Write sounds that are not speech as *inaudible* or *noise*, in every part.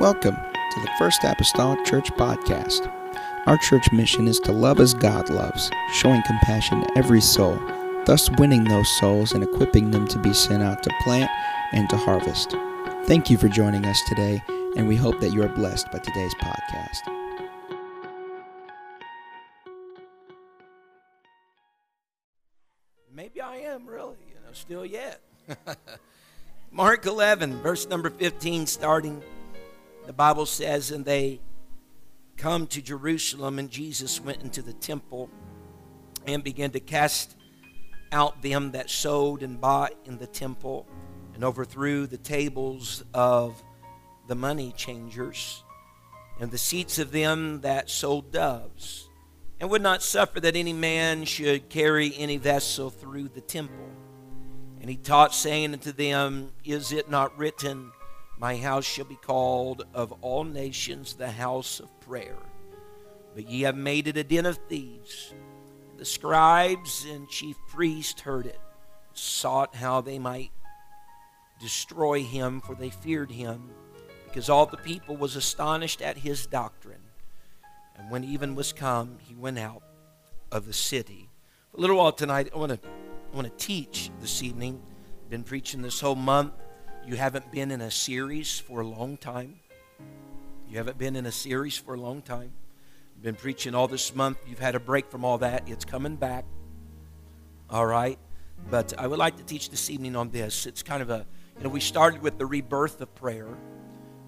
Welcome to the First Apostolic Church Podcast. Our church mission is to love as God loves, showing compassion to every soul, thus winning those souls and equipping them to be sent out to plant and to harvest. Thank you for joining us today, and we hope that you are blessed by today's podcast. Maybe I am really, you know, still yet. *laughs* Mark 11, verse number 15, starting, the Bible says, And they come to Jerusalem, and Jesus went into the temple and began to cast out them that sold and bought in the temple, and overthrew the tables of the money changers, and the seats of them that sold doves, and would not suffer that any man should carry any vessel through the temple. And he taught, saying unto them, Is it not written, My house shall be called of all nations the house of prayer? But ye have made it a den of thieves. The scribes and chief priests heard it, sought how they might destroy him, for they feared him, because all the people was astonished at his doctrine. And when even was come, he went out of the city. For a little while tonight, I want to I want to teach this evening. Been preaching this whole month. You haven't been in a series for a long time. You haven't been in a series for a long time. You've Been preaching all this month. You've had a break from all that. It's coming back. All right. But I would like to teach this evening on this. It's kind of a, you know, we started with the rebirth of prayer,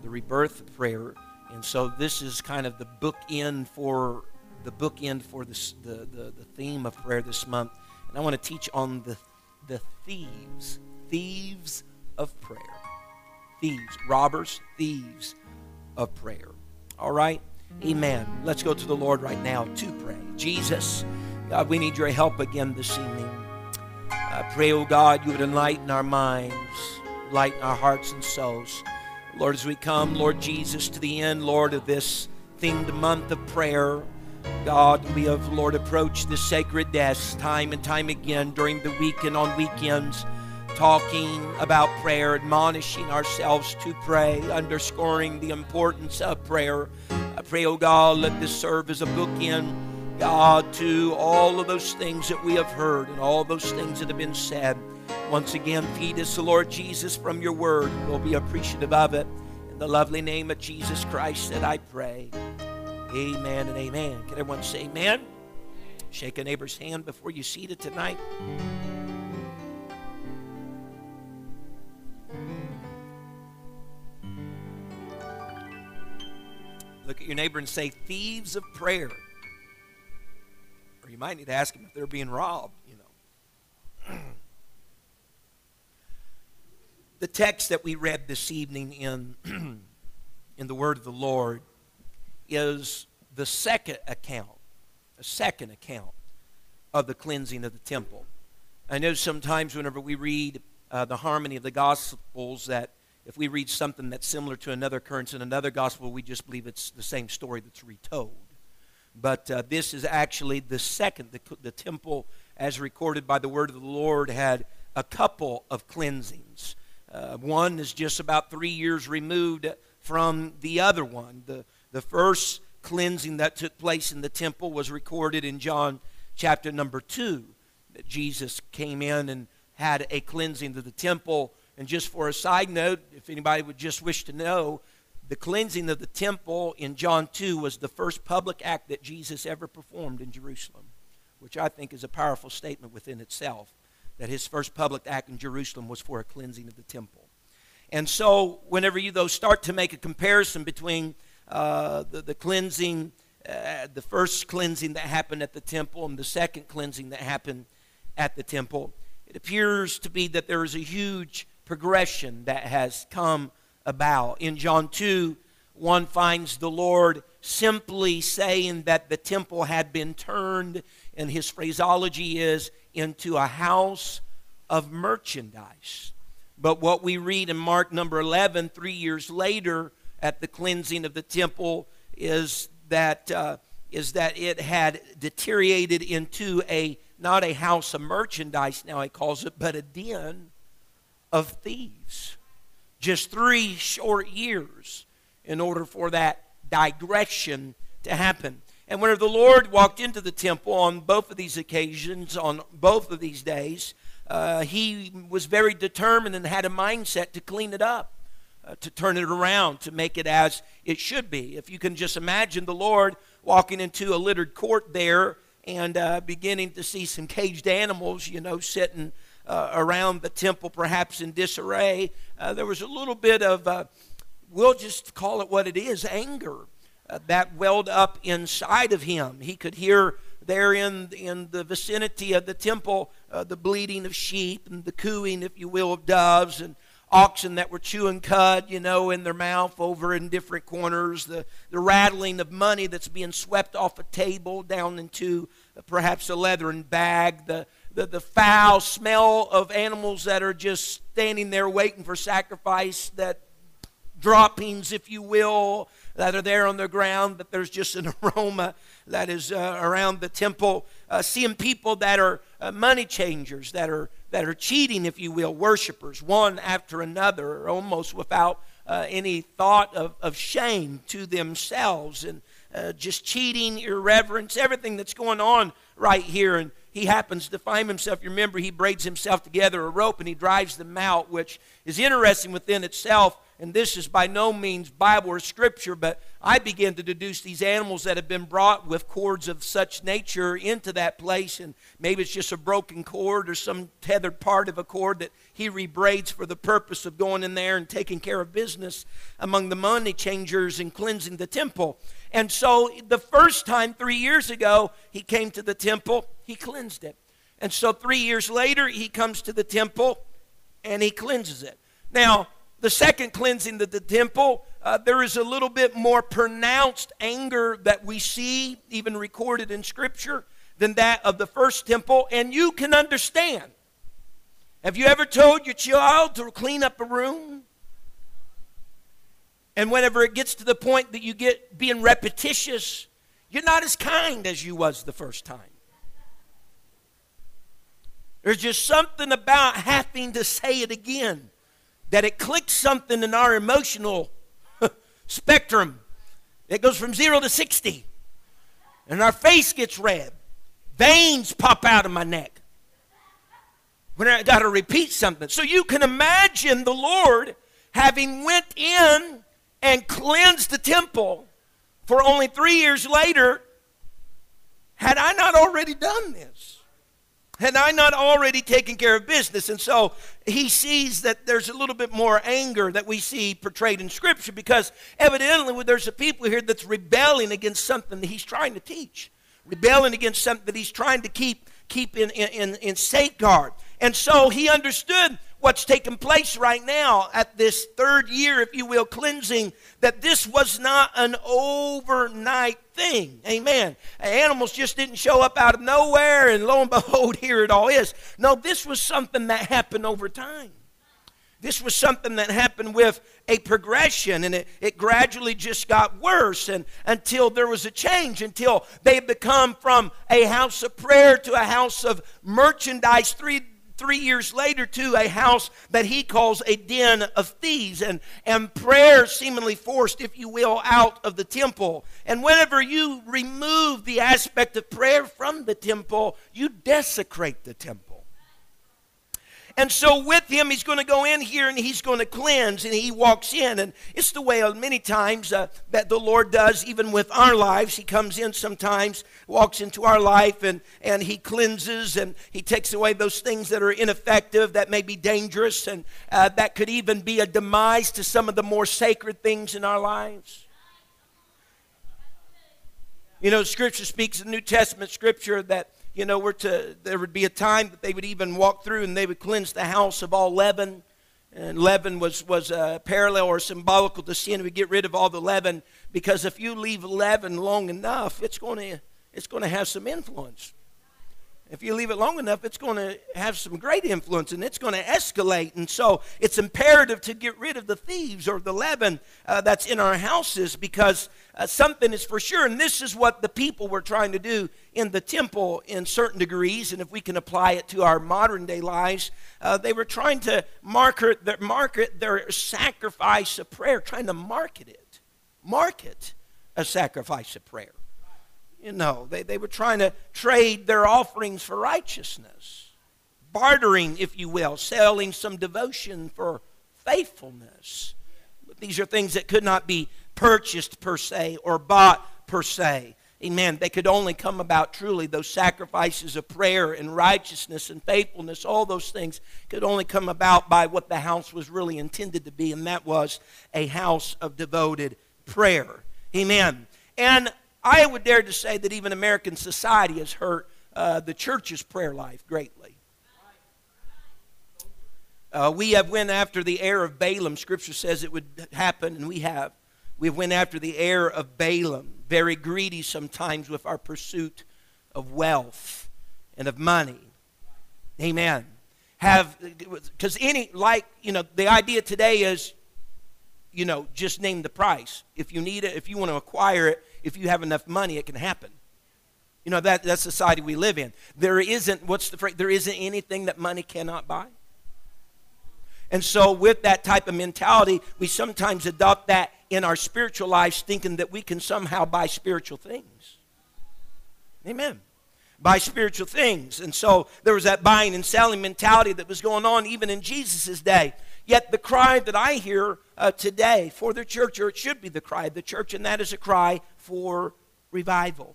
the rebirth of prayer. And so this is kind of the bookend for the bookend for this, the, the, the theme of prayer this month. And I want to teach on the, the thieves, thieves of prayer. Thieves, robbers, thieves of prayer. All right? Amen. Let's go to the Lord right now to pray. Jesus, God, we need your help again this evening. I pray, oh God, you would enlighten our minds, lighten our hearts and souls. Lord, as we come, Lord Jesus, to the end, Lord, of this themed month of prayer, God, we have, Lord, approached this sacred desk time and time again during the week and on weekends, talking about prayer, admonishing ourselves to pray, underscoring the importance of prayer. I pray, oh God, let this serve as a bookend, God, to all of those things that we have heard and all those things that have been said. Once again, feed us, the Lord Jesus, from your word. We'll be appreciative of it. In the lovely name of Jesus Christ that I pray. Amen and amen. Can everyone say amen? Shake a neighbor's hand before you seated tonight. Look at your neighbor and say, thieves of prayer. Or you might need to ask them if they're being robbed, you know. the text that we read this evening in, *clears throat* in the Word of the Lord is the second account, a second account of the cleansing of the temple. I know sometimes whenever we read uh, the harmony of the Gospels that if we read something that's similar to another occurrence in another gospel, we just believe it's the same story that's retold. But uh, this is actually the second. The, the temple, as recorded by the word of the Lord, had a couple of cleansings. Uh, one is just about three years removed from the other one. The, the first cleansing that took place in the temple was recorded in John chapter number 2. That Jesus came in and had a cleansing of the temple and just for a side note, if anybody would just wish to know, the cleansing of the temple in John 2 was the first public act that Jesus ever performed in Jerusalem, which I think is a powerful statement within itself that his first public act in Jerusalem was for a cleansing of the temple. And so, whenever you, though, start to make a comparison between uh, the, the cleansing, uh, the first cleansing that happened at the temple and the second cleansing that happened at the temple, it appears to be that there is a huge progression that has come about. In John 2, one finds the Lord simply saying that the temple had been turned, and his phraseology is into a house of merchandise. But what we read in Mark number 11, three years later, at the cleansing of the temple, is that, uh, is that it had deteriorated into a not a house of merchandise, now he calls it, but a den of thieves. Just three short years. in order for that digression to happen. And whenever the Lord walked into the temple on both of these occasions, on both of these days, uh, he was very determined and had a mindset to clean it up, uh, to turn it around, to make it as it should be. If you can just imagine the Lord walking into a littered court there and uh, beginning to see some caged animals, you know, sitting uh, around the temple, perhaps in disarray, uh, there was a little bit of, uh, we'll just call it what it is, anger that welled up inside of him. He could hear there in, in the vicinity of the temple uh, the bleating of sheep and the cooing, if you will, of doves and oxen that were chewing cud, you know, in their mouth over in different corners, the, the rattling of money that's being swept off a table down into uh, perhaps a leathern bag, the, the, the foul smell of animals that are just standing there waiting for sacrifice, that droppings, if you will, that are there on the ground, but there's just an *laughs* aroma that is uh, around the temple. Uh, seeing people that are uh, money changers, that are, that are cheating, if you will, worshipers, one after another, almost without uh, any thought of, of shame to themselves, and uh, just cheating, irreverence, everything that's going on right here. And he happens to find himself. You remember, he braids himself together a rope and he drives them out, which is interesting within itself and this is by no means Bible or Scripture, but I begin to deduce these animals that have been brought with cords of such nature into that place, and maybe it's just a broken cord or some tethered part of a cord that he rebraids for the purpose of going in there and taking care of business among the money changers and cleansing the temple. And so the first time, three years ago, he came to the temple, he cleansed it. And so three years later, he comes to the temple and he cleanses it. Now, the second cleansing of the temple, uh, there is a little bit more pronounced anger that we see, even recorded in Scripture, than that of the first temple, and you can understand. Have you ever told your child to clean up a room? And whenever it gets to the point that you get being repetitious, you're not as kind as you was the first time. There's just something about having to say it again that it clicks something in our emotional *laughs* spectrum. It goes from zero to 60. And our face gets red. Veins pop out of my neck. When I got to repeat something. So you can imagine the Lord having went in and cleansed the temple for only three years later. Had I not already done this? Had I not already taken care of business? And so he sees that there's a little bit more anger that we see portrayed in Scripture because evidently there's a people here that's rebelling against something that he's trying to teach, rebelling against something that he's trying to keep, keep in, in, in safeguard. And so he understood what's taking place right now at this third year, if you will, cleansing, that this was not an overnight thing. Amen. Animals just didn't show up out of nowhere, and lo and behold, *laughs* here it all is. No, this was something that happened over time. This was something that happened with a progression, and it, it gradually just got worse and, until there was a change, until they had become from a house of prayer to a house of merchandise. Three three years later to a house that he calls a den of thieves and, and prayer seemingly forced, if you will, out of the temple. And whenever you remove the aspect of prayer from the temple, you desecrate the temple. And so with him, he's going to go in here and he's going to cleanse, and he walks in. And it's the way many times uh, that the Lord does, even with our lives. He comes in sometimes, walks into our life, and, and he cleanses and he takes away those things that are ineffective, that may be dangerous, and uh, that could even be a demise to some of the more sacred things in our lives. You know, Scripture speaks in New Testament Scripture that you know, were to, there would be a time that they would even walk through and they would cleanse the house of all leaven. And leaven was, was a parallel or symbolical to sin. We get rid of all the leaven because if you leave leaven long enough, it's going to, it's going to have some influence. If you leave it long enough, it's going to have some great influence and it's going to escalate. And so it's imperative to get rid of the thieves or the leaven uh, that's in our houses because uh, something is for sure. And this is what the people were trying to do in the temple in certain degrees. And if we can apply it to our modern day lives, uh, they were trying to market their, market their sacrifice of prayer, trying to market it. market a sacrifice of prayer. You know, they, they were trying to trade their offerings for righteousness, bartering, if you will, selling some devotion for faithfulness. These are things that could not be purchased per se or bought per se. Amen. They could only come about truly, those sacrifices of prayer and righteousness and faithfulness, all those things could only come about by what the house was really intended to be, and that was a house of devoted prayer. Amen. And I would dare to say that even American society has hurt uh, the church's prayer life greatly. Uh, we have went after the heir of Balaam. Scripture says it would happen, and we have. We have went after the heir of Balaam very greedy sometimes with our pursuit of wealth and of money. Amen. Have, because any, like, you know, the idea today is, you know, just name the price. If you need it, if you want to acquire it, if you have enough money, it can happen. You know, that, that's society we live in. There isn't, what's the phrase? There isn't anything that money cannot buy. And so, with that type of mentality, we sometimes adopt that in our spiritual lives, thinking that we can somehow buy spiritual things. Amen. Buy spiritual things. And so, there was that buying and selling mentality that was going on even in Jesus' day. Yet, the cry that I hear uh, today for the church, or it should be the cry of the church, and that is a cry for revival.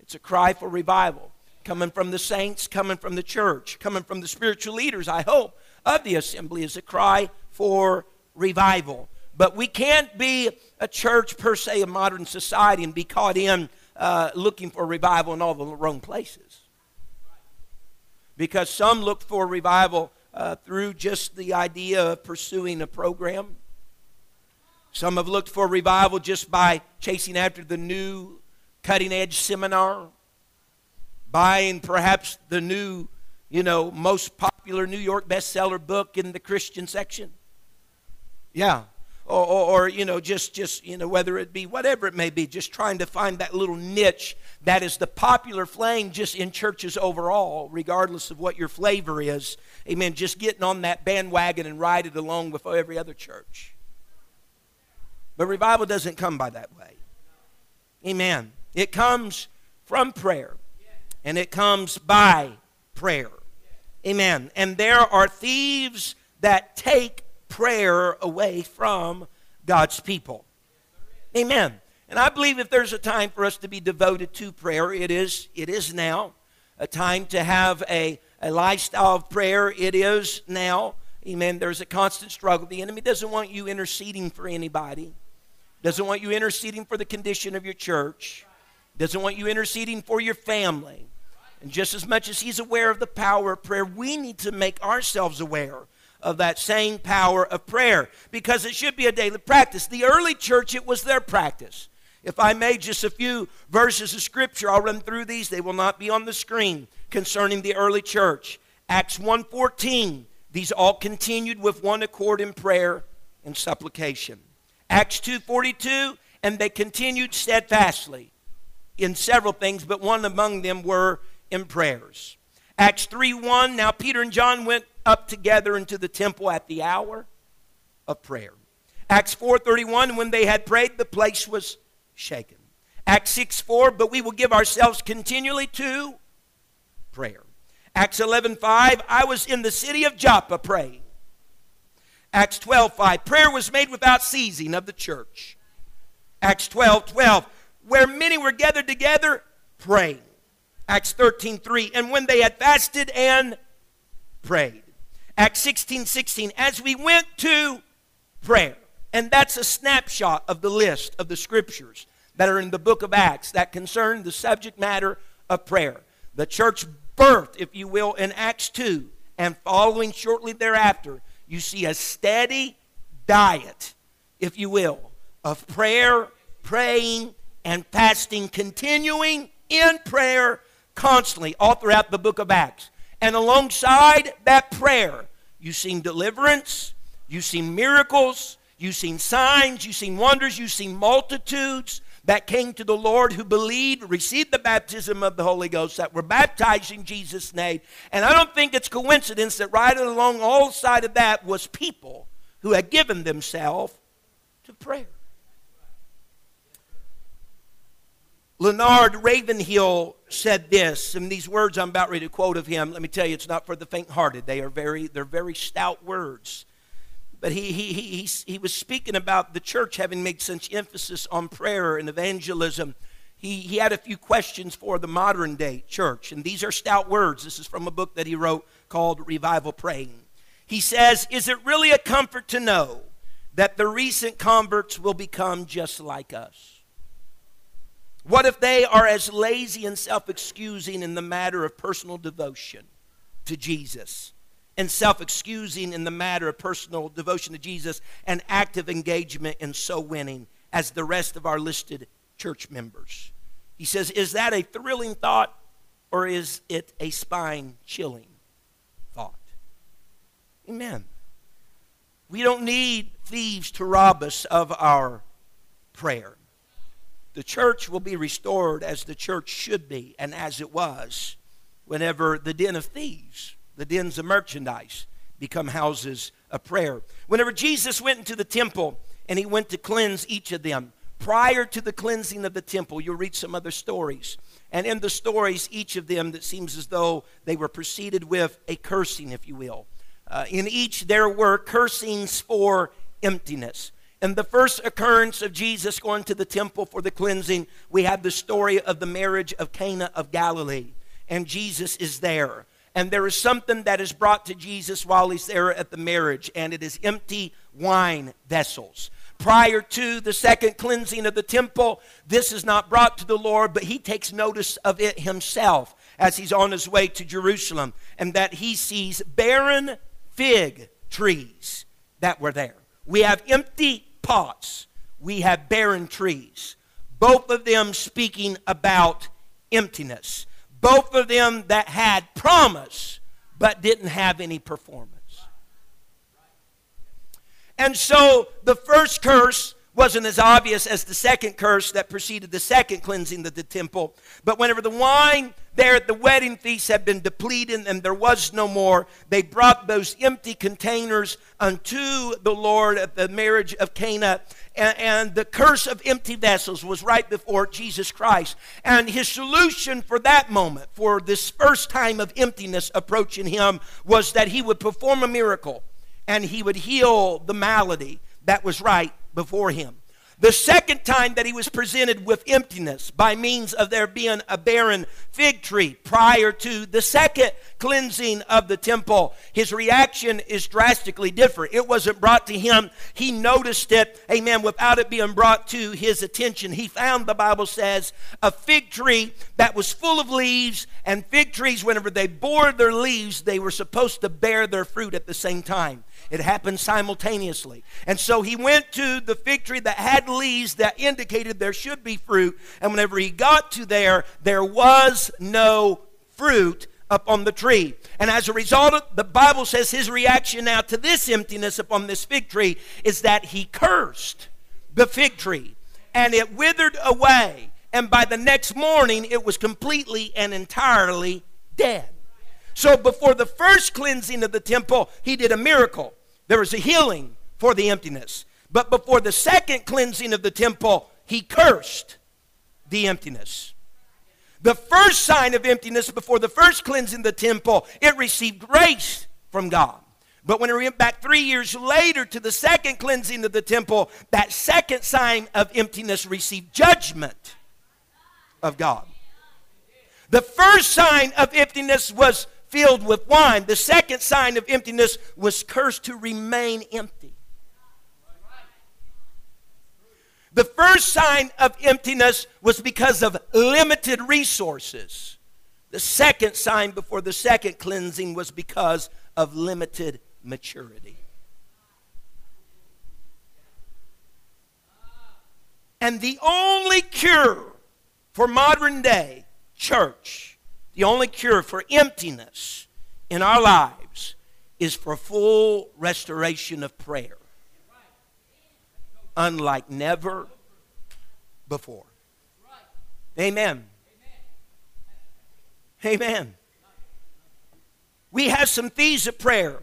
It's a cry for revival coming from the saints, coming from the church, coming from the spiritual leaders, I hope of the assembly is a cry for revival. But we can't be a church per se of modern society and be caught in uh, looking for revival in all the wrong places. Because some look for revival uh, through just the idea of pursuing a program. Some have looked for revival just by chasing after the new cutting edge seminar, buying perhaps the new you know, most popular New York bestseller book in the Christian section. Yeah. Or, or, or, you know, just, just, you know, whether it be whatever it may be, just trying to find that little niche that is the popular flame just in churches overall, regardless of what your flavor is. Amen. Just getting on that bandwagon and ride it along with every other church. But revival doesn't come by that way. Amen. It comes from prayer, and it comes by prayer. Amen. And there are thieves that take prayer away from God's people. Amen. And I believe if there's a time for us to be devoted to prayer, it is, it is now. A time to have a, a lifestyle of prayer, it is now. Amen. There's a constant struggle. The enemy doesn't want you interceding for anybody, doesn't want you interceding for the condition of your church, doesn't want you interceding for your family. And just as much as he's aware of the power of prayer, we need to make ourselves aware of that same power of prayer because it should be a daily practice. The early church, it was their practice. If I may, just a few verses of scripture, I'll run through these. They will not be on the screen concerning the early church. Acts 1:14. These all continued with one accord in prayer and supplication. Acts 2:42, and they continued steadfastly in several things, but one among them were in prayers. Acts 3 1, now Peter and John went up together into the temple at the hour of prayer. Acts 4:31 when they had prayed the place was shaken. Acts 6 4 but we will give ourselves continually to prayer. Acts 11:5 I was in the city of Joppa praying. Acts 12:5 prayer was made without ceasing of the church. Acts 12:12 where many were gathered together praying. Acts 13 3. And when they had fasted and prayed. Acts 16 16. As we went to prayer. And that's a snapshot of the list of the scriptures that are in the book of Acts that concern the subject matter of prayer. The church birth, if you will, in Acts 2, and following shortly thereafter, you see a steady diet, if you will, of prayer, praying, and fasting, continuing in prayer constantly all throughout the book of Acts. And alongside that prayer, you've seen deliverance, you've seen miracles, you've seen signs, you've seen wonders, you've seen multitudes that came to the Lord who believed, received the baptism of the Holy Ghost, that were baptized in Jesus' name. And I don't think it's coincidence that right along all side of that was people who had given themselves to prayer. Leonard Ravenhill said this, and these words I'm about ready to quote of him. Let me tell you, it's not for the faint-hearted. They are very, they're very stout words. But he, he, he, he, he was speaking about the church having made such emphasis on prayer and evangelism. He, he had a few questions for the modern day church, and these are stout words. This is from a book that he wrote called Revival Praying. He says, Is it really a comfort to know that the recent converts will become just like us? What if they are as lazy and self excusing in the matter of personal devotion to Jesus? And self excusing in the matter of personal devotion to Jesus and active engagement in so winning as the rest of our listed church members. He says, Is that a thrilling thought or is it a spine chilling thought? Amen. We don't need thieves to rob us of our prayer the church will be restored as the church should be and as it was whenever the den of thieves, the dens of merchandise, become houses of prayer. Whenever Jesus went into the temple and he went to cleanse each of them, prior to the cleansing of the temple, you'll read some other stories. And in the stories, each of them, that seems as though they were preceded with a cursing, if you will. Uh, in each, there were cursings for emptiness. In the first occurrence of Jesus going to the temple for the cleansing, we have the story of the marriage of Cana of Galilee. And Jesus is there. And there is something that is brought to Jesus while he's there at the marriage, and it is empty wine vessels. Prior to the second cleansing of the temple, this is not brought to the Lord, but he takes notice of it himself as he's on his way to Jerusalem, and that he sees barren fig trees that were there. We have empty pots, we have barren trees. Both of them speaking about emptiness. Both of them that had promise but didn't have any performance. And so the first curse wasn't as obvious as the second curse that preceded the second cleansing of the temple. But whenever the wine there at the wedding feast had been depleted and there was no more, they brought those empty containers unto the Lord at the marriage of Cana. And, the curse of empty vessels was right before Jesus Christ. And his solution for that moment, for this first time of emptiness approaching him, was that he would perform a miracle and he would heal the malady that was right before him. The second time that he was presented with emptiness by means of there being a barren fig tree prior to the second cleansing of the temple, his reaction is drastically different. It wasn't brought to him, he noticed it, amen, without it being brought to his attention. He found, the Bible says, a fig tree that was full of leaves, and fig trees, whenever they bore their leaves, they were supposed to bear their fruit at the same time. It happened simultaneously. And so he went to the fig tree that had leaves that indicated there should be fruit. And whenever he got to there, there was no fruit up on the tree. And as a result, the Bible says his reaction now to this emptiness upon this fig tree is that he cursed the fig tree and it withered away. And by the next morning, it was completely and entirely dead. So before the first cleansing of the temple, he did a miracle. There was a healing for the emptiness. But before the second cleansing of the temple, he cursed the emptiness. The first sign of emptiness before the first cleansing of the temple, it received grace from God. But when it went back three years later to the second cleansing of the temple, that second sign of emptiness received judgment of God. The first sign of emptiness was filled with wine. The second sign of emptiness was cursed to remain empty. The first sign of emptiness was because of limited resources. The second sign before the second cleansing was because of limited maturity. And the only cure for modern day church the only cure for emptiness in our lives is for full restoration of prayer, unlike never before. Amen. Amen. We have some thieves of prayer.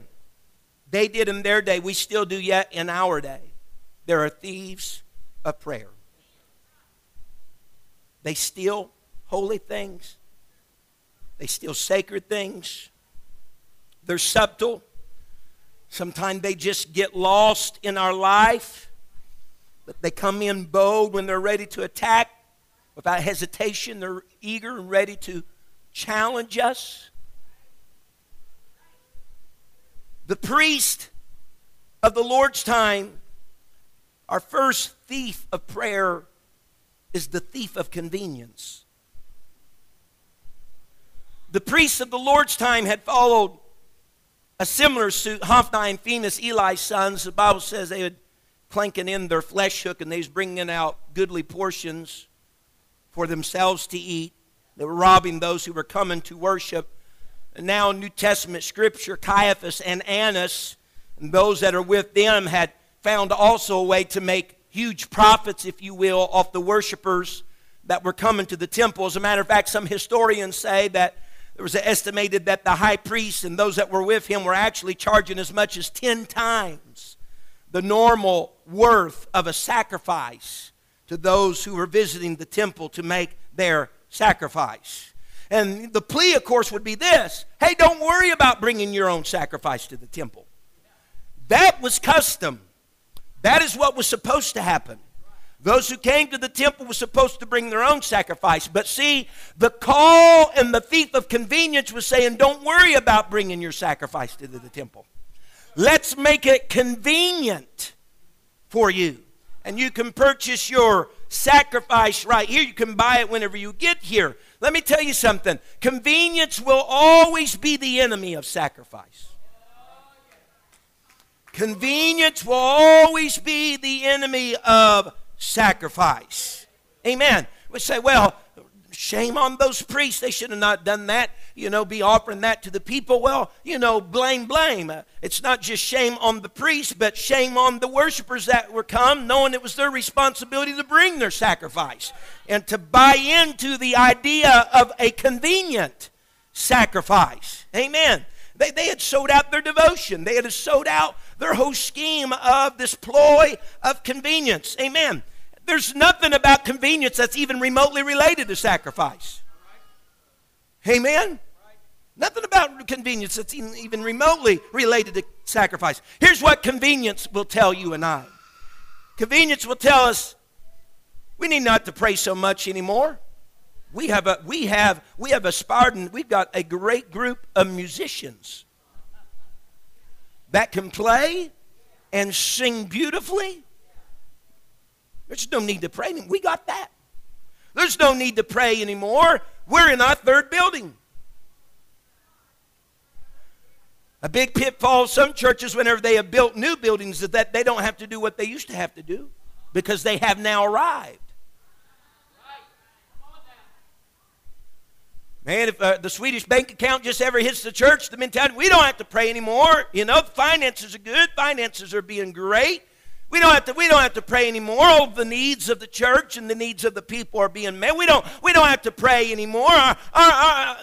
They did in their day, we still do yet in our day. There are thieves of prayer. They steal holy things, they steal sacred things. They're subtle. Sometimes they just get lost in our life. But they come in bold when they're ready to attack. Without hesitation, they're eager and ready to challenge us. The priest of the Lord's time, our first thief of prayer is the thief of convenience. The priests of the Lord's time had followed a similar suit. Hophni and Phinehas, Eli's sons, the Bible says they would clanking in their flesh hook and they was bringing out goodly portions for themselves to eat. They were robbing those who were coming to worship. And now, New Testament scripture, Caiaphas and Annas and those that are with them had found also a way to make huge profits, if you will, off the worshipers that were coming to the temple. As a matter of fact, some historians say that there was estimated that the high priest and those that were with him were actually charging as much as 10 times the normal worth of a sacrifice to those who were visiting the temple to make their sacrifice. And the plea, of course, would be this hey, don't worry about bringing your own sacrifice to the temple. That was custom. That is what was supposed to happen. Those who came to the temple were supposed to bring their own sacrifice. But see, the call and the thief of convenience was saying, don't worry about bringing your sacrifice to the temple. Let's make it convenient for you. And you can purchase your sacrifice right here. You can buy it whenever you get here. Let me tell you something convenience will always be the enemy of sacrifice. Convenience will always be the enemy of sacrifice. Amen. We say, well, shame on those priests. They should have not done that. You know, be offering that to the people. Well, you know, blame, blame. It's not just shame on the priests, but shame on the worshipers that were come, knowing it was their responsibility to bring their sacrifice and to buy into the idea of a convenient sacrifice. Amen. They, they had sold out their devotion. They had sold out their whole scheme of this ploy of convenience. Amen. There's nothing about convenience that's even remotely related to sacrifice. Amen? Nothing about convenience that's even remotely related to sacrifice. Here's what convenience will tell you and I convenience will tell us we need not to pray so much anymore. We have a, we have, we have a Spartan, we've got a great group of musicians that can play and sing beautifully there's no need to pray. anymore. We got that. There's no need to pray anymore. We're in our third building. A big pitfall some churches, whenever they have built new buildings, is that they don't have to do what they used to have to do because they have now arrived. Man, if uh, the Swedish bank account just ever hits the church, the mentality, we don't have to pray anymore. You know, finances are good, finances are being great. We don't have to, we don't have to pray anymore. All the needs of the church and the needs of the people are being met. We don't, we don't have to pray anymore. Our, our, our,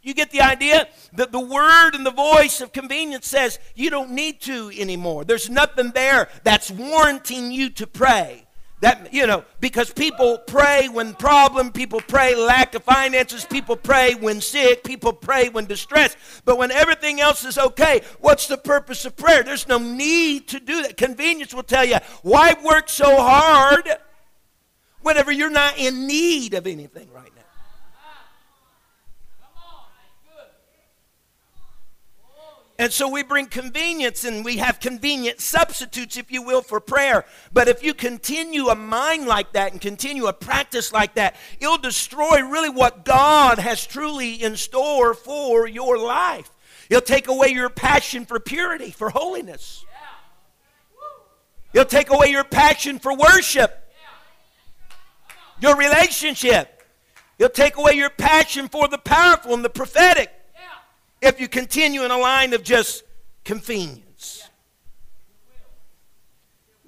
you get the idea? That the word and the voice of convenience says you don't need to anymore. There's nothing there that's warranting you to pray. That, you know, because people pray when problem, people pray lack of finances, people pray when sick, people pray when distressed. But when everything else is okay, what's the purpose of prayer? There's no need to do that. Convenience will tell you, why work so hard whenever you're not in need of anything right now? And so we bring convenience and we have convenient substitutes, if you will, for prayer. But if you continue a mind like that and continue a practice like that, it'll destroy really what God has truly in store for your life. It'll take away your passion for purity, for holiness. It'll take away your passion for worship, your relationship. It'll take away your passion for the powerful and the prophetic if you continue in a line of just convenience.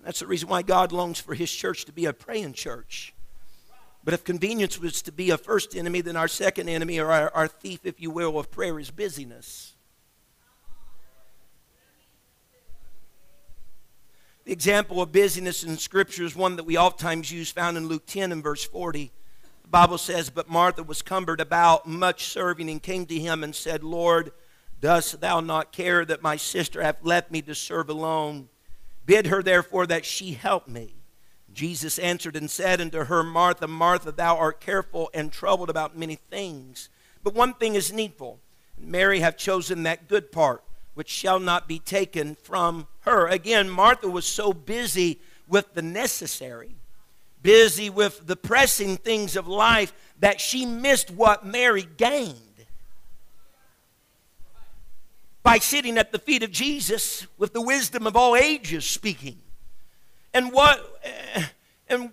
That's the reason why God longs for His church to be a praying church. But if convenience was to be a first enemy, then our second enemy, or our, our thief, if you will, of prayer is busyness. The example of busyness in Scripture is one that we oftentimes use, found in Luke 10 and verse 40. The Bible says, But Martha was cumbered about much serving and came to him and said, Lord, dost thou not care that my sister hath left me to serve alone? Bid her therefore that she help me. Jesus answered and said unto her, Martha, Martha, thou art careful and troubled about many things. But one thing is needful. Mary hath chosen that good part, which shall not be taken from her. Again, Martha was so busy with the necessary, busy with the pressing things of life, that she missed what Mary gained by sitting at the feet of Jesus with the wisdom of all ages speaking. And what eh, and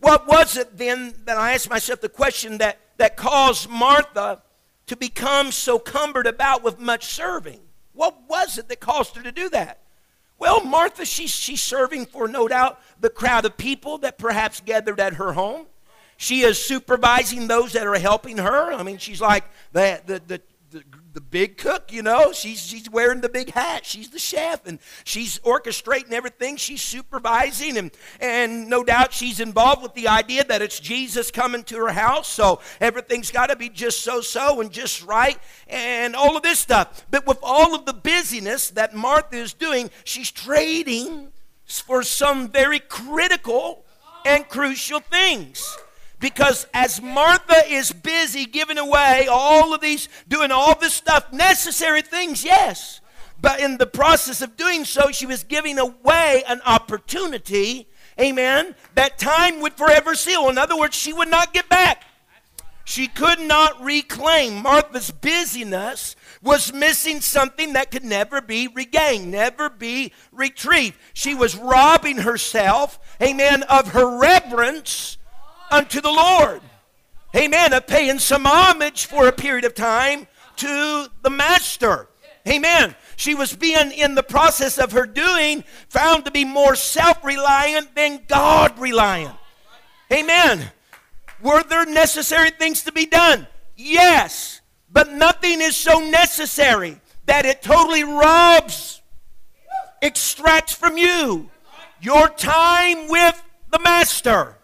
what was it then that I asked myself the question that, that caused Martha to become so cumbered about with much serving? What was it that caused her to do that? Well, Martha, she's, she's serving for no doubt the crowd of people that perhaps gathered at her home. She is supervising those that are helping her. I mean, she's like the, the, the, the big cook, you know. She's, she's wearing the big hat. She's the chef, and she's orchestrating everything. She's supervising, and, and no doubt she's involved with the idea that it's Jesus coming to her house, so everything's got to be just so so and just right, and all of this stuff. But with all of the busyness that Martha is doing, she's trading for some very critical and crucial things. Because as Martha is busy giving away all of these, doing all this stuff, necessary things, yes. But in the process of doing so, she was giving away an opportunity, amen, that time would forever seal. In other words, she would not get back. She could not reclaim. Martha's busyness was missing something that could never be regained, never be retrieved. She was robbing herself, amen, of her reverence unto the Lord. Amen. Of paying some homage for a period of time to the Master. Amen. She was being in the process of her doing found to be more self reliant than God reliant. Amen. Were there necessary things to be done? Yes. But nothing is so necessary that it totally robs, extracts from you your time with the Master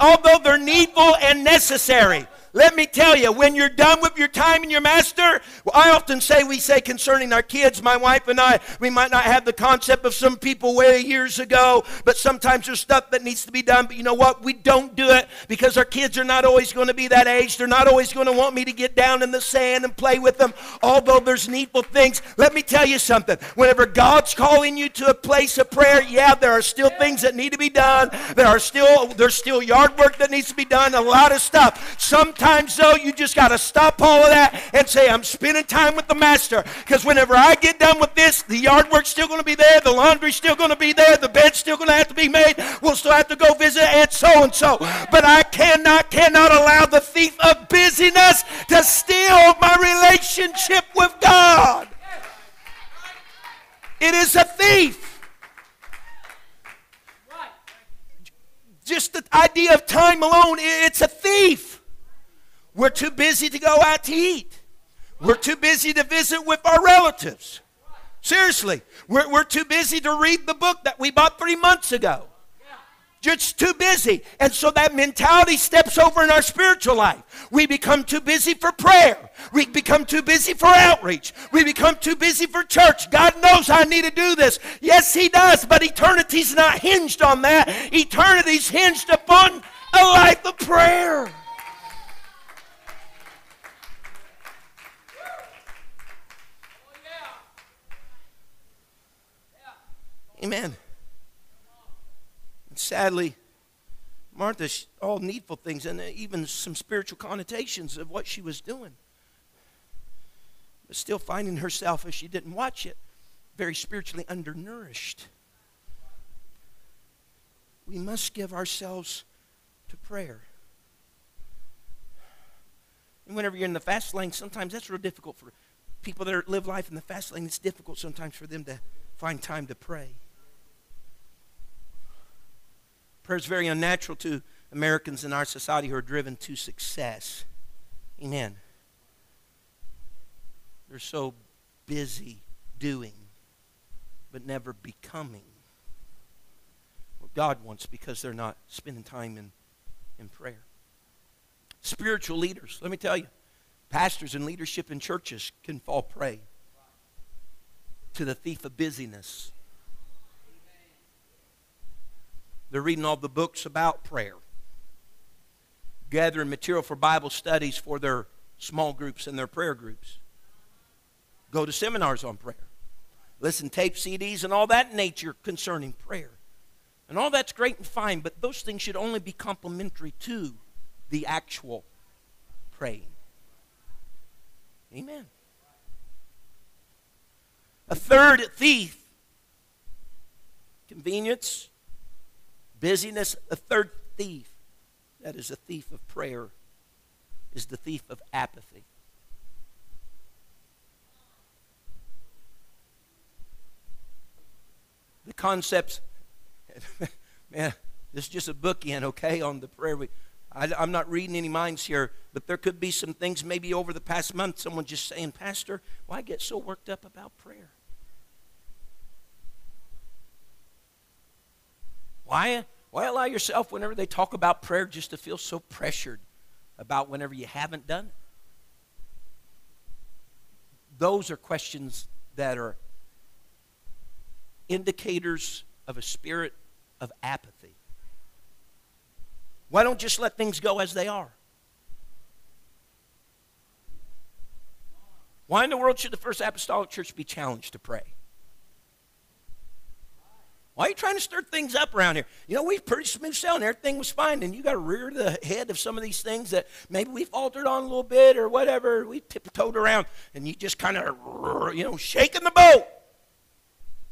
although they're needful and necessary. Let me tell you, when you're done with your time and your master, well, I often say, we say concerning our kids, my wife and I, we might not have the concept of some people way years ago, but sometimes there's stuff that needs to be done. But you know what? We don't do it because our kids are not always going to be that age. They're not always going to want me to get down in the sand and play with them, although there's needful things. Let me tell you something. Whenever God's calling you to a place of prayer, yeah, there are still things that need to be done. There are still there's still yard work that needs to be done, a lot of stuff. Sometimes Sometimes, though, you just got to stop all of that and say, I'm spending time with the Master. Because whenever I get done with this, the yard work's still going to be there, the laundry's still going to be there, the bed's still going to have to be made. We'll still have to go visit Aunt so and so. But I cannot, cannot allow the thief of busyness to steal my relationship with God. It is a thief. Just the idea of time alone, it's a thief. We're too busy to go out to eat. We're too busy to visit with our relatives. Seriously, we're, we're too busy to read the book that we bought three months ago. Just too busy. And so that mentality steps over in our spiritual life. We become too busy for prayer. We become too busy for outreach. We become too busy for church. God knows I need to do this. Yes, He does, but eternity's not hinged on that. Eternity's hinged upon a life of prayer. Amen. And sadly, Martha, all needful things and even some spiritual connotations of what she was doing. But still finding herself, as she didn't watch it, very spiritually undernourished. We must give ourselves to prayer. And whenever you're in the fast lane, sometimes that's real difficult for people that live life in the fast lane. It's difficult sometimes for them to find time to pray. Prayer is very unnatural to Americans in our society who are driven to success. Amen. They're so busy doing, but never becoming what God wants because they're not spending time in, in prayer. Spiritual leaders, let me tell you, pastors and leadership in churches can fall prey to the thief of busyness. They're reading all the books about prayer, gathering material for Bible studies for their small groups and their prayer groups. Go to seminars on prayer. Listen tape CDs and all that nature concerning prayer. And all that's great and fine, but those things should only be complementary to the actual praying. Amen. A third thief convenience, busyness. the third thief, that is a thief of prayer, is the thief of apathy. The concepts, *laughs* man, this is just a bookend, okay, on the prayer. We, I, am not reading any minds here, but there could be some things maybe over the past month, someone just saying, Pastor, why get so worked up about prayer? Why, why allow yourself, whenever they talk about prayer, just to feel so pressured about whenever you haven't done it? Those are questions that are indicators of a spirit of apathy. Why don't just let things go as they are? Why in the world should the First Apostolic Church be challenged to pray? Why are you trying to stir things up around here? You know, we've pretty smooth sailing. Everything was fine. And you got to rear the head of some of these things that maybe we faltered on a little bit or whatever. We tiptoed around and you just kind of, you know, shaking the boat.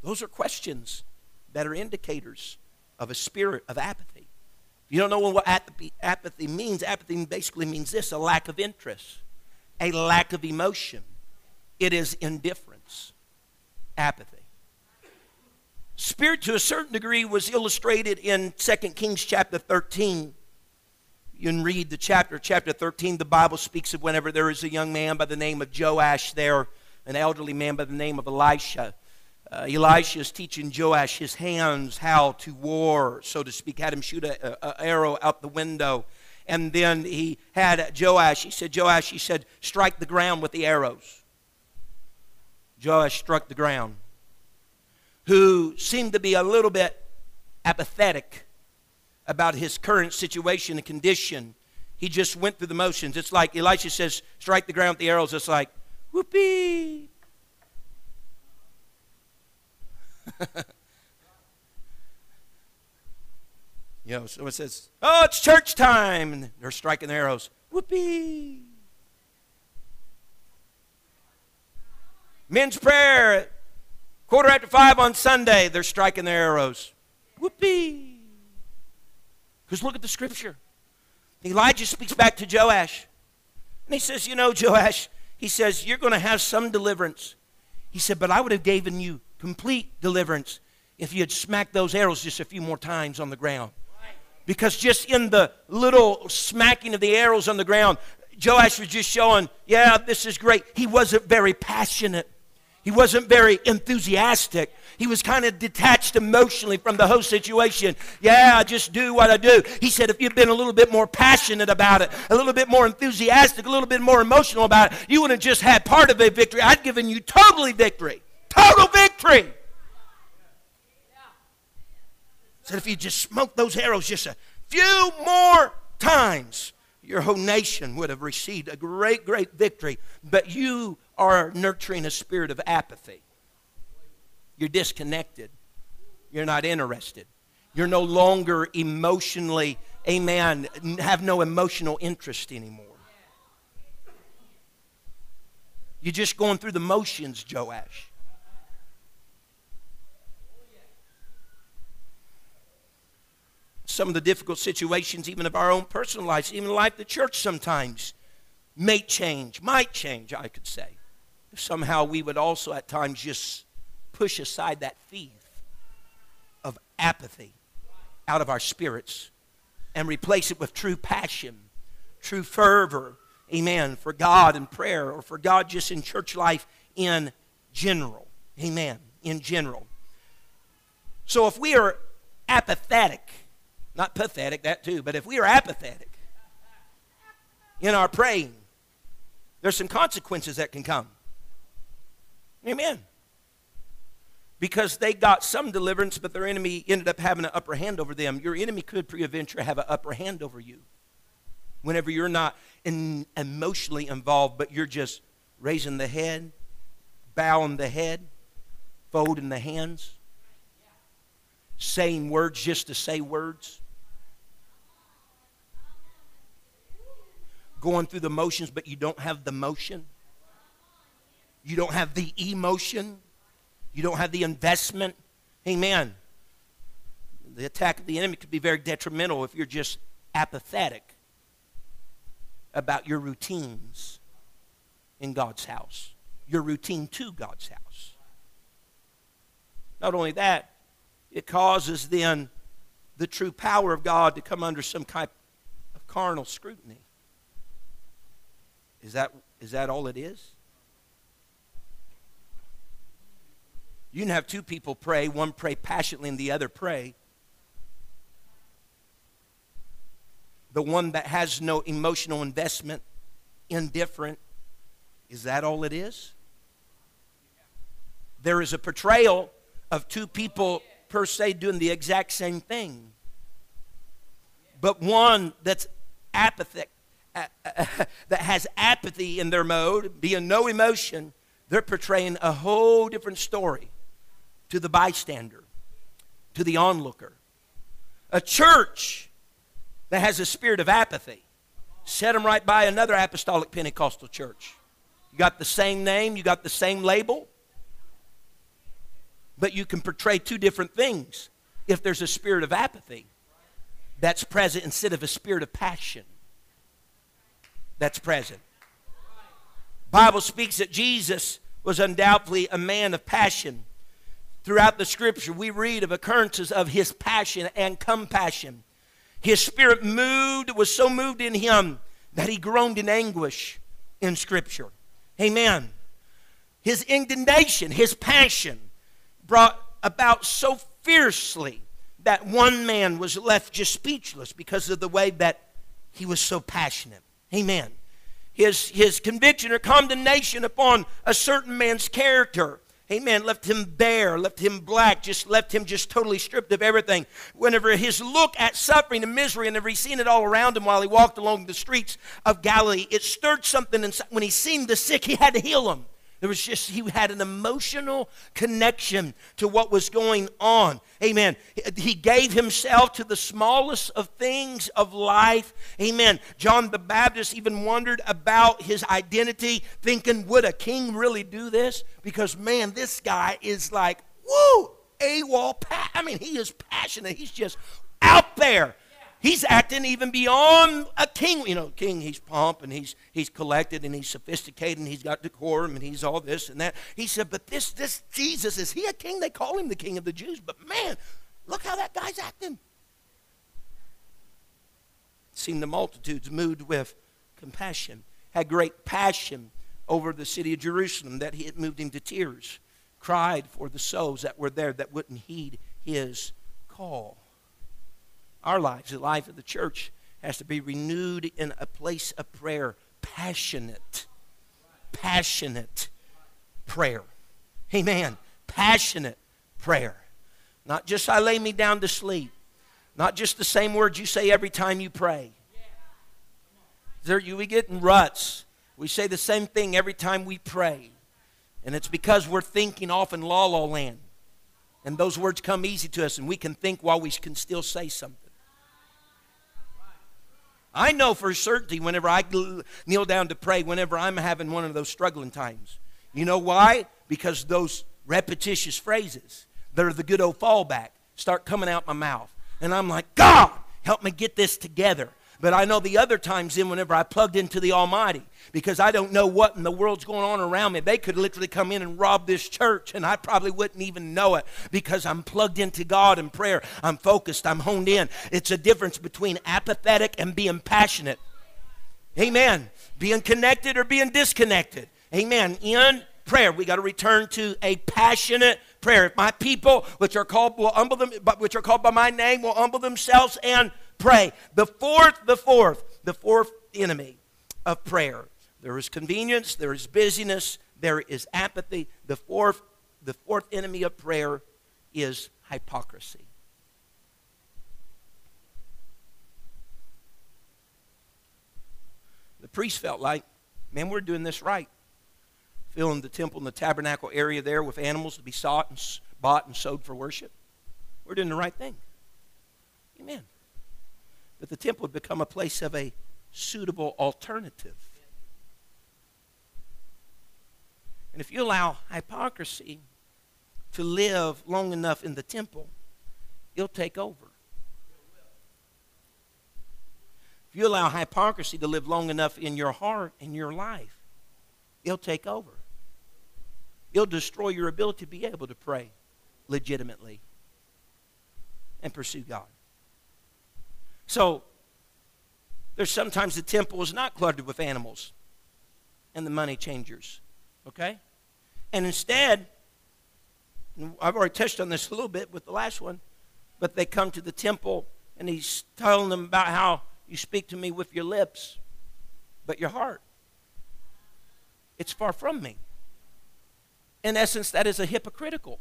Those are questions that are indicators of a spirit of apathy. If you don't know what apathy means, apathy basically means this a lack of interest, a lack of emotion. It is indifference, apathy. Spirit, to a certain degree, was illustrated in 2 Kings chapter 13. You can read the chapter, chapter 13. The Bible speaks of whenever there is a young man by the name of Joash there, an elderly man by the name of Elisha. Uh, Elisha is teaching Joash his hands how to war, so to speak, had him shoot an arrow out the window. And then he had Joash, he said, Joash, he said, strike the ground with the arrows. Joash struck the ground who seemed to be a little bit apathetic about his current situation and condition. He just went through the motions. It's like Elisha says, strike the ground with the arrows. It's like, whoopee. *laughs* you know, someone says, oh, it's church time. And they're striking the arrows. Whoopee. Men's prayer Quarter after five on Sunday, they're striking their arrows. Whoopee. Because look at the scripture. Elijah speaks back to Joash. And he says, You know, Joash, he says, You're going to have some deliverance. He said, But I would have given you complete deliverance if you had smacked those arrows just a few more times on the ground. Because just in the little smacking of the arrows on the ground, Joash was just showing, Yeah, this is great. He wasn't very passionate. He wasn't very enthusiastic. He was kind of detached emotionally from the whole situation. Yeah, I just do what I do. He said, if you'd been a little bit more passionate about it, a little bit more enthusiastic, a little bit more emotional about it, you would have just had part of a victory. I'd given you totally victory. Total victory. Said, if you just smoked those arrows just a few more times, your whole nation would have received a great, great victory. But you are nurturing a spirit of apathy. You're disconnected. You're not interested. You're no longer emotionally, amen, have no emotional interest anymore. You're just going through the motions, Joash. Some of the difficult situations, even of our own personal lives, even life the church sometimes, may change, might change, I could say somehow we would also at times just push aside that thief of apathy out of our spirits and replace it with true passion, true fervor, amen, for God in prayer or for God just in church life in general. Amen, in general. So if we are apathetic, not pathetic, that too, but if we are apathetic, in our praying, there's some consequences that can come. Amen. Because they got some deliverance, but their enemy ended up having an upper hand over them. Your enemy could pre-eventually have an upper hand over you whenever you're not in, emotionally involved, but you're just raising the head, bowing the head, folding the hands, saying words just to say words, going through the motions, but you don't have the motion. You don't have the emotion. You don't have the investment. Amen. The attack of the enemy could be very detrimental if you're just apathetic about your routines in God's house, your routine to God's house. Not only that, it causes then the true power of God to come under some kind of carnal scrutiny. Is that, is that all it is? You can have two people pray, one pray passionately and the other pray. The one that has no emotional investment, indifferent, is that all it is? There is a portrayal of two people per se doing the exact same thing. But one that's apathetic, *laughs* that has apathy in their mode, being no emotion, they're portraying a whole different story to the bystander, to the onlooker. A church that has a spirit of apathy, set them right by another apostolic Pentecostal church. You got the same name, you got the same label, but you can portray two different things if there's a spirit of apathy that's present instead of a spirit of passion that's present. Bible speaks that Jesus was undoubtedly a man of passion. Throughout the scripture, we read of occurrences of his passion and compassion. His spirit moved, was so moved in him that he groaned in anguish in scripture. Amen. His indignation, his passion brought about so fiercely that one man was left just speechless because of the way that he was so passionate. Amen. His, his conviction or condemnation upon a certain man's character Amen. Left him bare, left him black, just left him just totally stripped of everything. Whenever his look at suffering and misery, and he seen it all around him while he walked along the streets of Galilee, it stirred something inside. When he seen the sick, he had to heal them. There was just, he had an emotional connection to what was going on. Amen. He gave himself to the smallest of things of life. Amen. John the Baptist even wondered about his identity, thinking, would a king really do this? Because, man, this guy is like, woo, AWOL. I mean, he is passionate. He's just out there He's acting even beyond a king. You know, king, he's pomp and he's, he's collected and he's sophisticated and he's got decorum and he's all this and that. He said, but this, this Jesus, is he a king? They call him the king of the Jews. But man, look how that guy's acting. Seen the multitudes moved with compassion, had great passion over the city of Jerusalem that he had moved him to tears, cried for the souls that were there that wouldn't heed his call our lives, the life of the church, has to be renewed in a place of prayer. Passionate, passionate prayer. Amen. Passionate prayer. Not just I lay me down to sleep. Not just the same words you say every time you pray. There, you, we get in ruts. We say the same thing every time we pray. And it's because we're thinking off in la la land. And those words come easy to us, and we can think while we can still say something. I know for certainty whenever I kneel down to pray, whenever I'm having one of those struggling times. You know why? Because those repetitious phrases that are the good old fallback start coming out my mouth. And I'm like, God, help me get this together. But I know the other times then, whenever I plugged into the Almighty, because I don't know what in the world's going on around me, they could literally come in and rob this church, and I probably wouldn't even know it because I'm plugged into God in prayer. I'm focused, I'm honed in. It's a difference between apathetic and being passionate. Amen. Being connected or being disconnected. Amen. In prayer, we got to return to a passionate prayer. If my people, which are called will humble them, but which are called by my name, will humble themselves and pray. The fourth, the fourth, the fourth enemy of prayer. There is convenience, there is busyness, there is apathy. The fourth, the fourth enemy of prayer is hypocrisy. The priest felt like, man, we're doing this right. Filling the temple and the tabernacle area there with animals to be sought and bought and sold for worship. We're doing the right thing. Amen. But the temple would become a place of a suitable alternative. And if you allow hypocrisy to live long enough in the temple, it'll take over. If you allow hypocrisy to live long enough in your heart and your life, it'll take over. It'll destroy your ability to be able to pray legitimately and pursue God. So, there's sometimes the temple is not cluttered with animals and the money changers. Okay? And instead, I've already touched on this a little bit with the last one, but they come to the temple and he's telling them about how you speak to me with your lips, but your heart, it's far from me. In essence, that is a hypocritical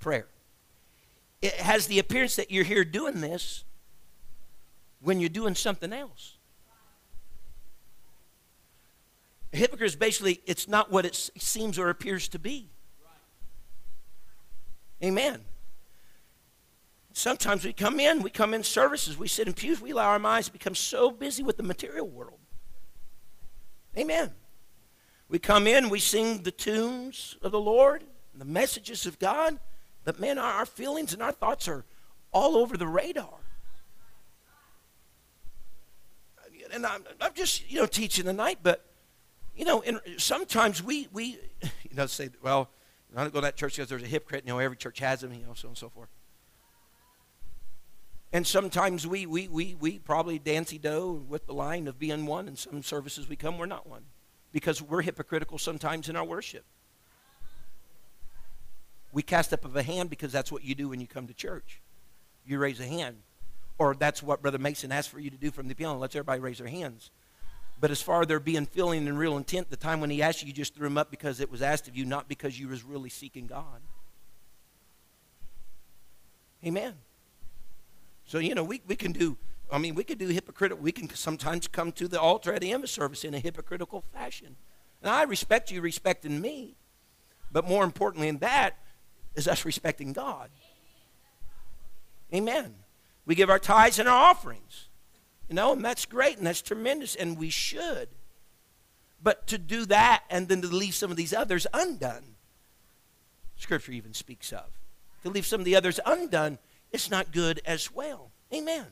prayer. It has the appearance that you're here doing this when you're doing something else. A hypocrite is basically, it's not what it seems or appears to be. Amen. Sometimes we come in, we come in services, we sit in pews, we allow our minds to become so busy with the material world. Amen. We come in, we sing the tunes of the Lord, the messages of God, but man, our feelings and our thoughts are all over the radar. And I'm, I'm just, you know, teaching tonight, but, you know, and sometimes we, we, *laughs* you know, say, well, I don't go to that church because there's a hypocrite. You know, every church has them, you know, so on and so forth. And sometimes we, we, we, we probably dancy do with the line of being one, and some services we come, we're not one. Because we're hypocritical sometimes in our worship. We cast up of a hand because that's what you do when you come to church. You raise a hand. Or that's what Brother Mason asked for you to do from the piano. Let's everybody raise their hands. But as far as there being feeling and real intent, the time when he asked you, you just threw him up because it was asked of you, not because you was really seeking God. Amen. So, you know, we, we can do, I mean, we can do hypocritical, we can sometimes come to the altar at the end of service in a hypocritical fashion. And I respect you respecting me. But more importantly than that is us respecting God. Amen. We give our tithes and our offerings. You know, and that's great and that's tremendous, and we should. But to do that and then to leave some of these others undone, Scripture even speaks of. To leave some of the others undone it's not good as well. Amen.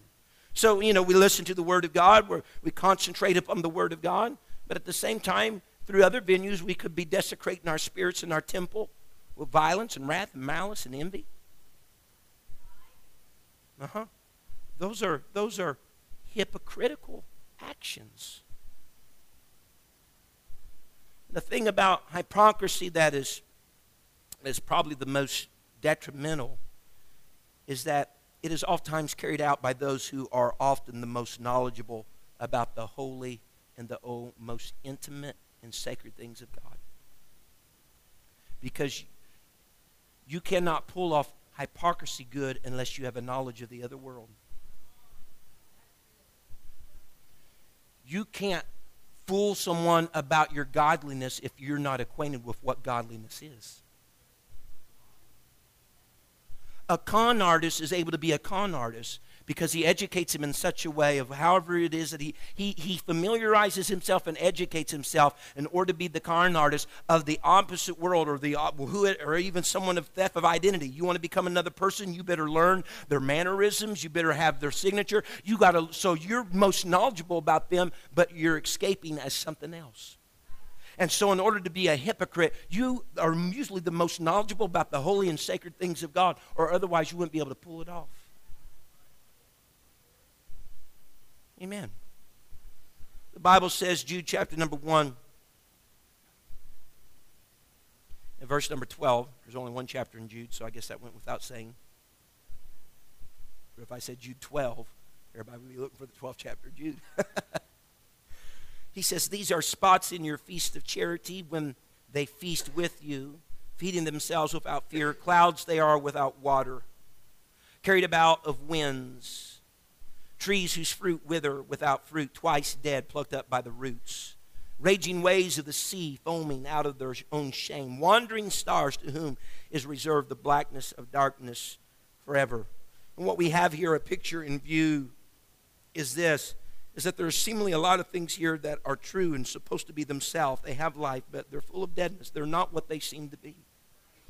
So, you know, we listen to the Word of God, where we concentrate upon the Word of God, but at the same time, through other venues, we could be desecrating our spirits and our temple with violence and wrath and malice and envy. Uh huh. Those are those are hypocritical actions. The thing about hypocrisy that is, is probably the most detrimental is that it is oftentimes carried out by those who are often the most knowledgeable about the holy and the most intimate and sacred things of God. Because you cannot pull off hypocrisy good unless you have a knowledge of the other world. You can't fool someone about your godliness if you're not acquainted with what godliness is. A con artist is able to be a con artist because he educates him in such a way of however it is that he, he, he familiarizes himself and educates himself in order to be the con artist of the opposite world or the uh, who or even someone of theft of identity. You want to become another person, you better learn their mannerisms, you better have their signature. You got to so you're most knowledgeable about them, but you're escaping as something else. And so, in order to be a hypocrite, you are usually the most knowledgeable about the holy and sacred things of God, or otherwise, you wouldn't be able to pull it off. Amen. The Bible says, Jude chapter number 1, and verse number 12. There's only one chapter in Jude, so I guess that went without saying. But if I said Jude 12, everybody would be looking for the 12th chapter of Jude. *laughs* He says, These are spots in your feast of charity when they feast with you, feeding themselves without fear. Clouds they are without water, carried about of winds. Trees whose fruit wither without fruit, twice dead, plucked up by the roots. Raging waves of the sea, foaming out of their own shame. Wandering stars to whom is reserved the blackness of darkness forever. And what we have here, a picture in view, is this is that there are seemingly a lot of things here that are true and supposed to be themselves. They have life, but they're full of deadness. They're not what they seem to be.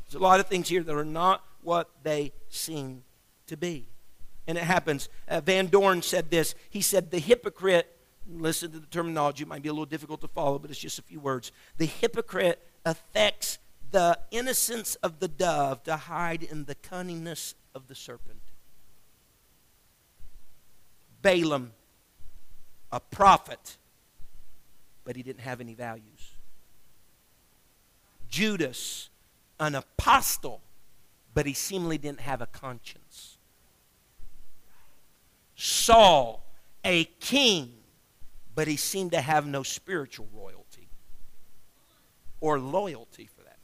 There's a lot of things here that are not what they seem to be. And it happens. Uh, Van Dorn said this. He said, The hypocrite, listen to the terminology, it might be a little difficult to follow, but it's just a few words. The hypocrite affects the innocence of the dove to hide in the cunningness of the serpent. Balaam a prophet, but he didn't have any values. Judas, an apostle, but he seemingly didn't have a conscience. Saul, a king, but he seemed to have no spiritual royalty or loyalty for that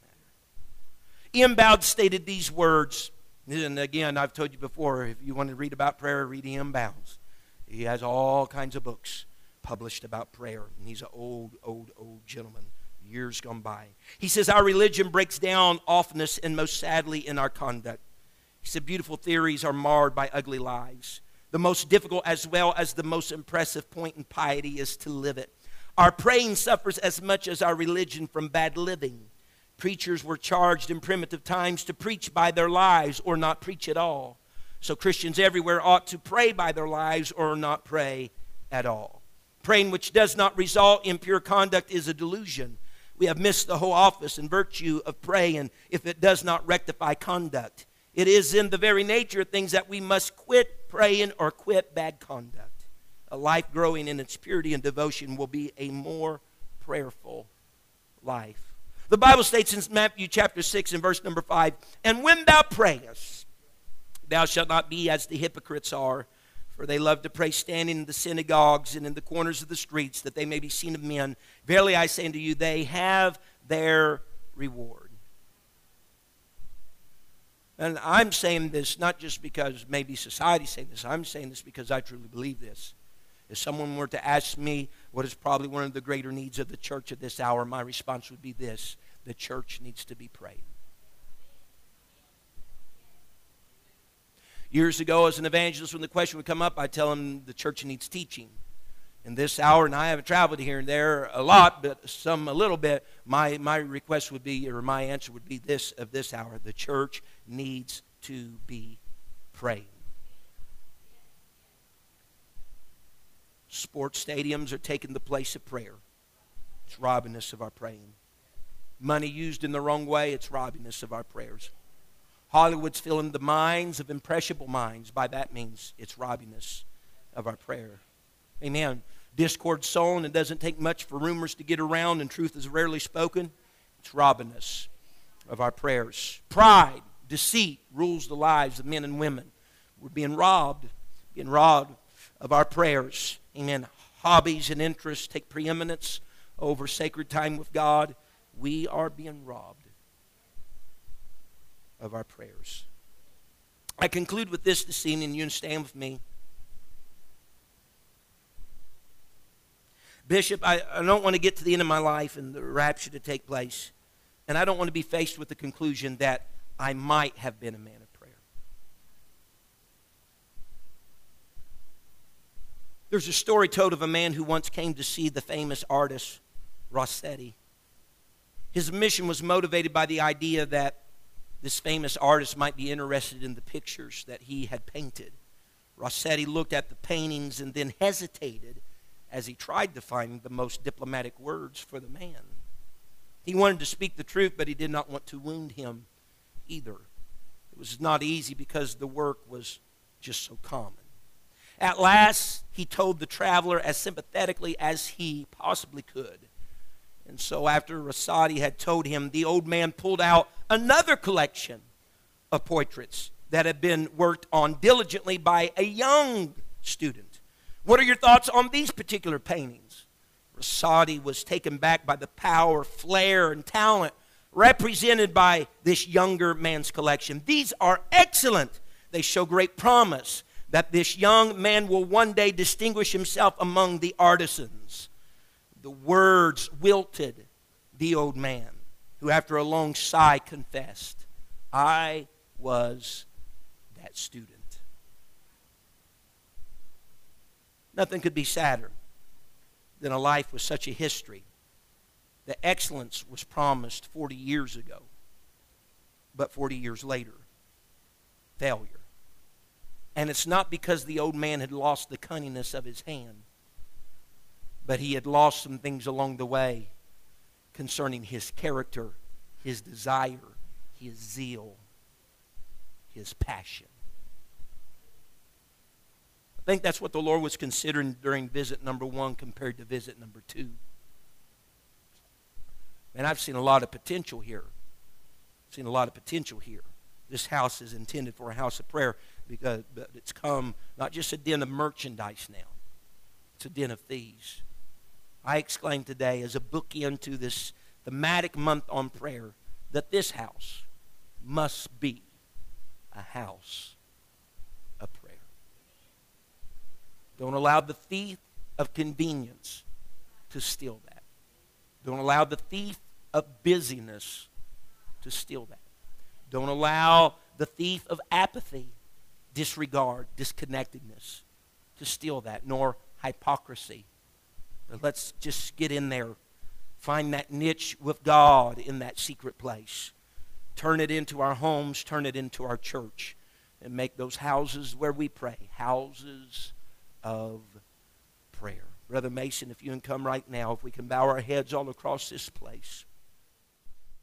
matter. Bounds stated these words, and again, I've told you before, if you want to read about prayer, read E.M. Bounds. He has all kinds of books published about prayer. And he's an old, old, old gentleman, years gone by. He says, Our religion breaks down oftenest and most sadly in our conduct. He said, Beautiful theories are marred by ugly lives. The most difficult, as well as the most impressive point in piety, is to live it. Our praying suffers as much as our religion from bad living. Preachers were charged in primitive times to preach by their lives or not preach at all. So Christians everywhere ought to pray by their lives or not pray at all. Praying which does not result in pure conduct is a delusion. We have missed the whole office and virtue of praying if it does not rectify conduct. It is in the very nature of things that we must quit praying or quit bad conduct. A life growing in its purity and devotion will be a more prayerful life. The Bible states in Matthew chapter 6 and verse number 5 And when thou prayest, Thou shalt not be as the hypocrites are, for they love to pray standing in the synagogues and in the corners of the streets, that they may be seen of men. Verily I say unto you, they have their reward. And I'm saying this not just because maybe society's saying this, I'm saying this because I truly believe this. If someone were to ask me what is probably one of the greater needs of the church at this hour, my response would be this the church needs to be prayed. Years ago, as an evangelist, when the question would come up, I'd tell them the church needs teaching. In this hour, and I haven't traveled here and there a lot, but some a little bit, my, my request would be, or my answer would be this of this hour the church needs to be prayed. Sports stadiums are taking the place of prayer. It's robbing us of our praying. Money used in the wrong way, it's robbing us of our prayers. Hollywood's filling the minds of impressionable minds. By that means, it's robbing us of our prayer. Amen. Discord sown, it doesn't take much for rumors to get around, and truth is rarely spoken. It's robbing us of our prayers. Pride, deceit rules the lives of men and women. We're being robbed, being robbed of our prayers. Amen. Hobbies and interests take preeminence over sacred time with God. We are being robbed of our prayers. I conclude with this this evening. You stand with me. Bishop, I, I don't want to get to the end of my life and the rapture to take place. And I don't want to be faced with the conclusion that I might have been a man of prayer. There's a story told of a man who once came to see the famous artist Rossetti. His mission was motivated by the idea that this famous artist might be interested in the pictures that he had painted. Rossetti looked at the paintings and then hesitated as he tried to find the most diplomatic words for the man. He wanted to speak the truth, but he did not want to wound him either. It was not easy because the work was just so common. At last, he told the traveler as sympathetically as he possibly could and so, after Rossetti had told him, the old man pulled out another collection of portraits that had been worked on diligently by a young student. What are your thoughts on these particular paintings? Rossetti was taken back by the power, flair, and talent represented by this younger man's collection. These are excellent. They show great promise that this young man will one day distinguish himself among the artisans. The words wilted the old man, who after a long sigh confessed, I was that student. Nothing could be sadder than a life with such a history. The excellence was promised 40 years ago, but 40 years later, failure. And it's not because the old man had lost the cunningness of his hand, but he had lost some things along the way concerning his character, his desire, his zeal, his passion. I think that's what the Lord was considering during visit number one compared to visit number two. And I've seen a lot of potential here. I've seen a lot of potential here. This house is intended for a house of prayer because it's come not just a den of merchandise now, it's a den of thieves. I exclaim today as a bookend to this thematic month on prayer that this house must be a house of prayer. Don't allow the thief of convenience to steal that. Don't allow the thief of busyness to steal that. Don't allow the thief of apathy, disregard, disconnectedness to steal that, nor hypocrisy. But let's just get in there, find that niche with God in that secret place. Turn it into our homes, turn it into our church, and make those houses where we pray houses of prayer. Brother Mason, if you can come right now, if we can bow our heads all across this place.